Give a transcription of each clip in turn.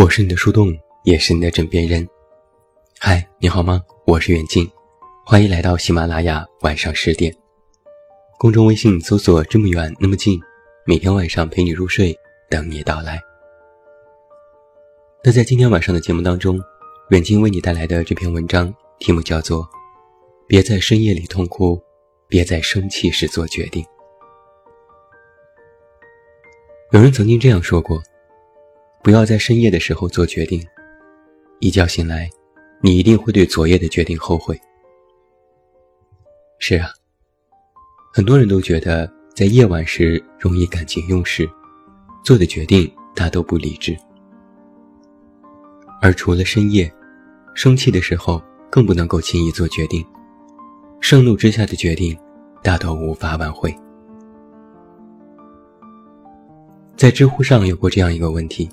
我是你的树洞，也是你的枕边人。嗨，你好吗？我是远近，欢迎来到喜马拉雅晚上十点。公众微信搜索“这么远那么近”，每天晚上陪你入睡，等你到来。那在今天晚上的节目当中，远近为你带来的这篇文章题目叫做《别在深夜里痛哭，别在生气时做决定》。有人曾经这样说过。不要在深夜的时候做决定，一觉醒来，你一定会对昨夜的决定后悔。是啊，很多人都觉得在夜晚时容易感情用事，做的决定大都不理智。而除了深夜，生气的时候更不能够轻易做决定，盛怒之下的决定大都无法挽回。在知乎上有过这样一个问题。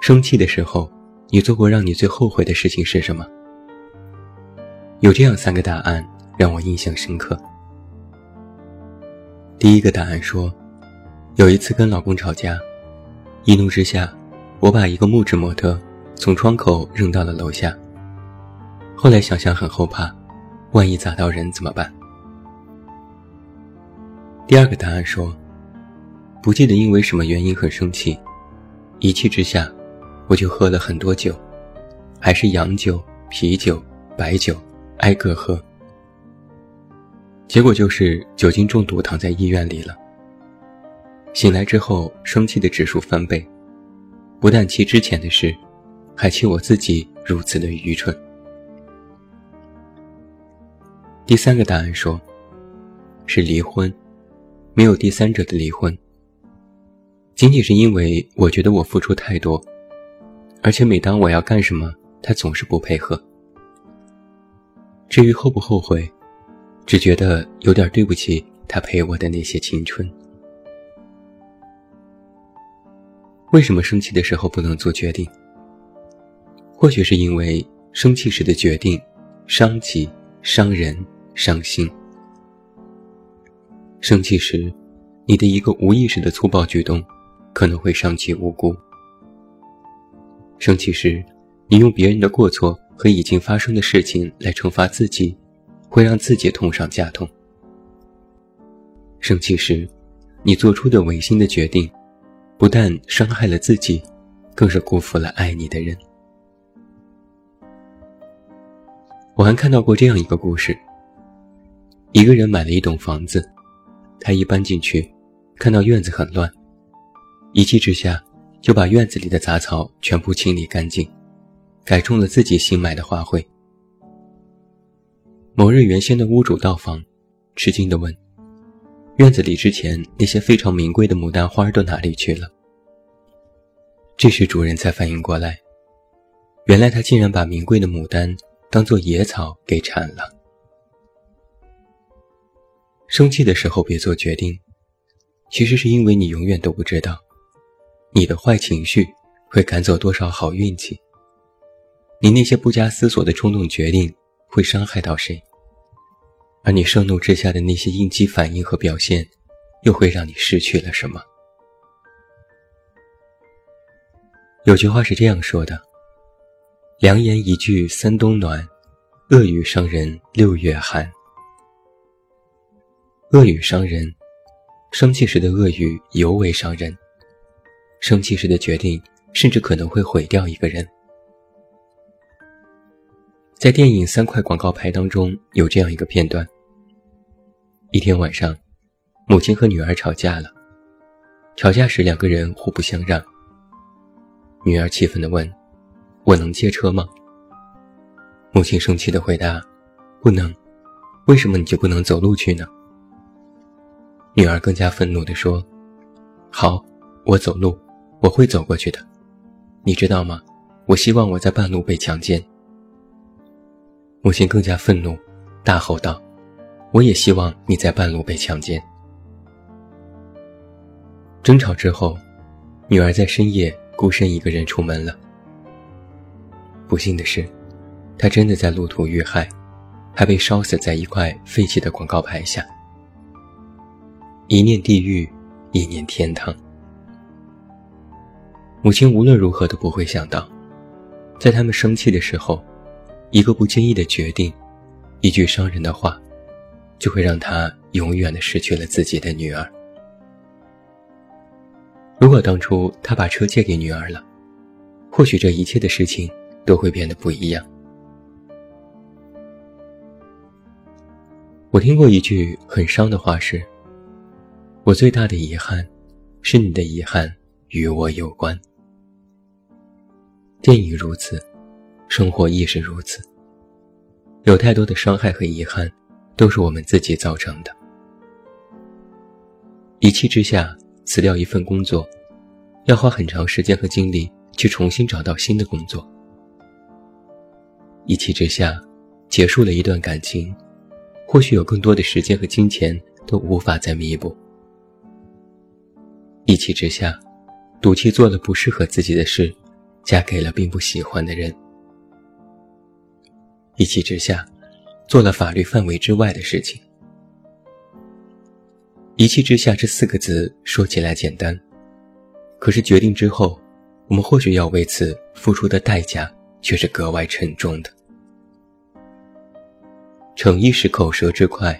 生气的时候，你做过让你最后悔的事情是什么？有这样三个答案让我印象深刻。第一个答案说，有一次跟老公吵架，一怒之下，我把一个木质模特从窗口扔到了楼下。后来想想很后怕，万一砸到人怎么办？第二个答案说，不记得因为什么原因很生气，一气之下。我就喝了很多酒，还是洋酒、啤酒、白酒，挨个喝。结果就是酒精中毒，躺在医院里了。醒来之后，生气的指数翻倍，不但气之前的事，还气我自己如此的愚蠢。第三个答案说，是离婚，没有第三者的离婚，仅仅是因为我觉得我付出太多。而且每当我要干什么，他总是不配合。至于后不后悔，只觉得有点对不起他陪我的那些青春。为什么生气的时候不能做决定？或许是因为生气时的决定伤己、伤人、伤心。生气时，你的一个无意识的粗暴举动，可能会伤及无辜。生气时，你用别人的过错和已经发生的事情来惩罚自己，会让自己痛上加痛。生气时，你做出的违心的决定，不但伤害了自己，更是辜负了爱你的人。我还看到过这样一个故事：一个人买了一栋房子，他一搬进去，看到院子很乱，一气之下。就把院子里的杂草全部清理干净，改种了自己新买的花卉。某日，原先的屋主到访，吃惊地问：“院子里之前那些非常名贵的牡丹花都哪里去了？”这时，主人才反应过来，原来他竟然把名贵的牡丹当做野草给铲了。生气的时候别做决定，其实是因为你永远都不知道。你的坏情绪会赶走多少好运气？你那些不加思索的冲动决定会伤害到谁？而你盛怒之下的那些应激反应和表现，又会让你失去了什么？有句话是这样说的：“良言一句三冬暖，恶语伤人六月寒。”恶语伤人，生气时的恶语尤为伤人。生气时的决定，甚至可能会毁掉一个人。在电影《三块广告牌》当中，有这样一个片段：一天晚上，母亲和女儿吵架了。吵架时，两个人互不相让。女儿气愤地问：“我能借车吗？”母亲生气地回答：“不能。为什么你就不能走路去呢？”女儿更加愤怒地说：“好，我走路。”我会走过去的，你知道吗？我希望我在半路被强奸。母亲更加愤怒，大吼道：“我也希望你在半路被强奸。”争吵之后，女儿在深夜孤身一个人出门了。不幸的是，她真的在路途遇害，还被烧死在一块废弃的广告牌下。一念地狱，一念天堂。母亲无论如何都不会想到，在他们生气的时候，一个不经意的决定，一句伤人的话，就会让他永远的失去了自己的女儿。如果当初他把车借给女儿了，或许这一切的事情都会变得不一样。我听过一句很伤的话是：“我最大的遗憾，是你的遗憾与我有关。”电影如此，生活亦是如此。有太多的伤害和遗憾，都是我们自己造成的。一气之下辞掉一份工作，要花很长时间和精力去重新找到新的工作。一气之下结束了一段感情，或许有更多的时间和金钱都无法再弥补。一气之下，赌气做了不适合自己的事。嫁给了并不喜欢的人，一气之下，做了法律范围之外的事情。一气之下这四个字说起来简单，可是决定之后，我们或许要为此付出的代价却是格外沉重的。逞一时口舌之快，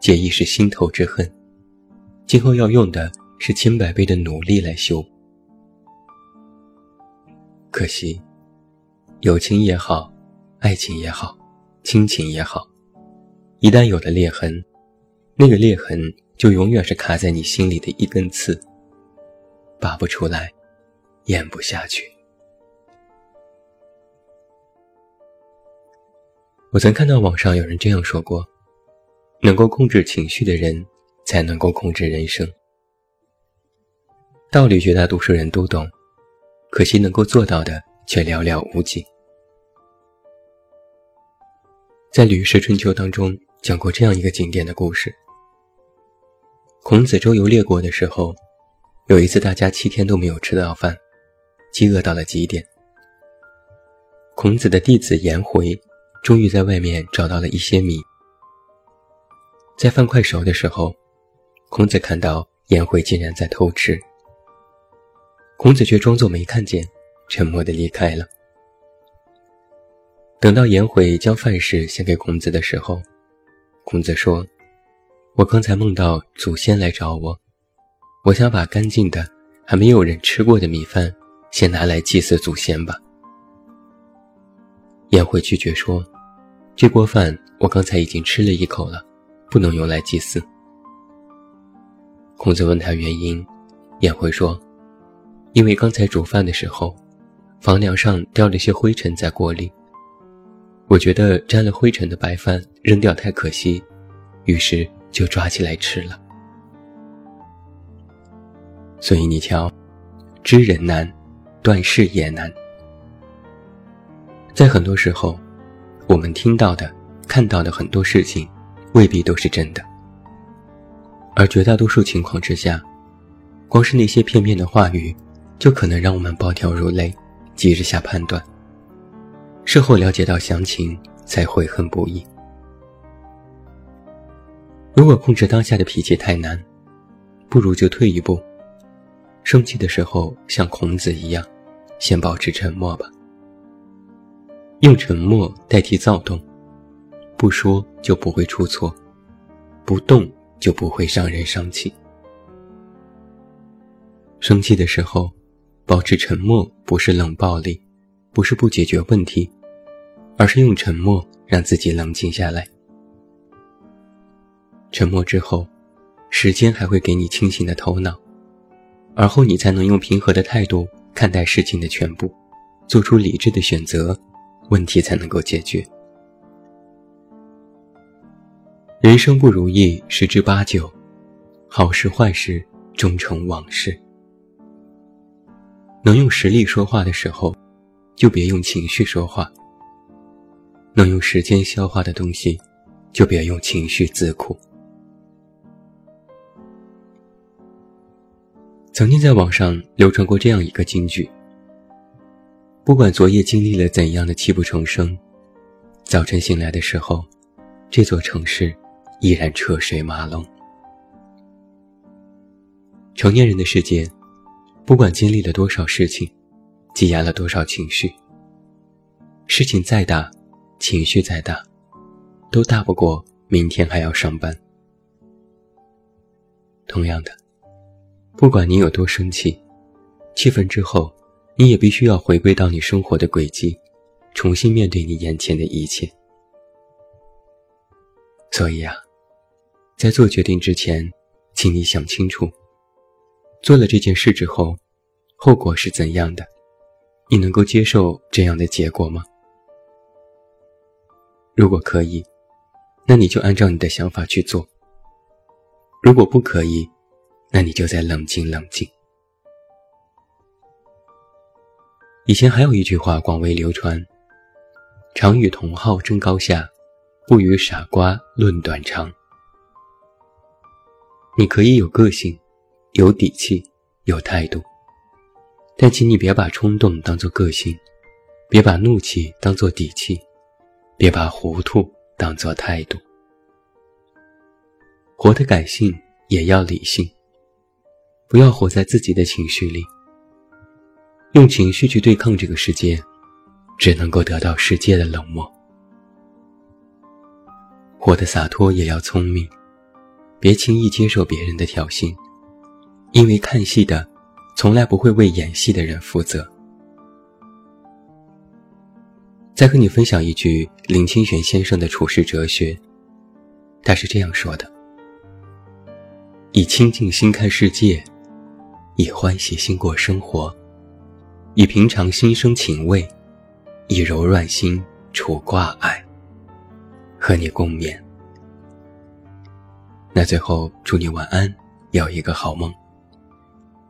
解一时心头之恨，今后要用的是千百倍的努力来修。可惜，友情也好，爱情也好，亲情也好，一旦有了裂痕，那个裂痕就永远是卡在你心里的一根刺，拔不出来，咽不下去。我曾看到网上有人这样说过：，能够控制情绪的人，才能够控制人生。道理绝大多数人都懂。可惜能够做到的却寥寥无几。在《吕氏春秋》当中讲过这样一个经典的故事：孔子周游列国的时候，有一次大家七天都没有吃到饭，饥饿到了极点。孔子的弟子颜回终于在外面找到了一些米，在饭快熟的时候，孔子看到颜回竟然在偷吃。孔子却装作没看见，沉默地离开了。等到颜回将饭食献给孔子的时候，孔子说：“我刚才梦到祖先来找我，我想把干净的、还没有人吃过的米饭先拿来祭祀祖先吧。”颜回拒绝说：“这锅饭我刚才已经吃了一口了，不能用来祭祀。”孔子问他原因，颜回说。因为刚才煮饭的时候，房梁上掉了些灰尘在锅里，我觉得沾了灰尘的白饭扔掉太可惜，于是就抓起来吃了。所以你瞧，知人难，断事也难。在很多时候，我们听到的、看到的很多事情，未必都是真的，而绝大多数情况之下，光是那些片面的话语。就可能让我们暴跳如雷，急着下判断。事后了解到详情，才悔恨不已。如果控制当下的脾气太难，不如就退一步。生气的时候，像孔子一样，先保持沉默吧。用沉默代替躁动，不说就不会出错，不动就不会伤人生气。生气的时候。保持沉默不是冷暴力，不是不解决问题，而是用沉默让自己冷静下来。沉默之后，时间还会给你清醒的头脑，而后你才能用平和的态度看待事情的全部，做出理智的选择，问题才能够解决。人生不如意十之八九，好事坏事终成往事。能用实力说话的时候，就别用情绪说话；能用时间消化的东西，就别用情绪自苦。曾经在网上流传过这样一个金句：不管昨夜经历了怎样的泣不成声，早晨醒来的时候，这座城市依然车水马龙。成年人的世界。不管经历了多少事情，积压了多少情绪，事情再大，情绪再大，都大不过明天还要上班。同样的，不管你有多生气，气愤之后，你也必须要回归到你生活的轨迹，重新面对你眼前的一切。所以啊，在做决定之前，请你想清楚，做了这件事之后，后果是怎样的？你能够接受这样的结果吗？如果可以，那你就按照你的想法去做；如果不可以，那你就再冷静冷静。以前还有一句话广为流传：“常与同好争高下。”不与傻瓜论短长。你可以有个性，有底气，有态度，但请你别把冲动当做个性，别把怒气当做底气，别把糊涂当做态度。活得感性也要理性，不要活在自己的情绪里。用情绪去对抗这个世界，只能够得到世界的冷漠。活得洒脱也要聪明，别轻易接受别人的挑衅，因为看戏的从来不会为演戏的人负责。再和你分享一句林清玄先生的处世哲学，他是这样说的：以清净心看世界，以欢喜心过生活，以平常心生情味，以柔软心除挂碍。和你共勉。那最后祝你晚安，有一个好梦。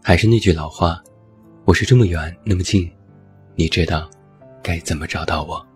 还是那句老话，我是这么远那么近，你知道该怎么找到我。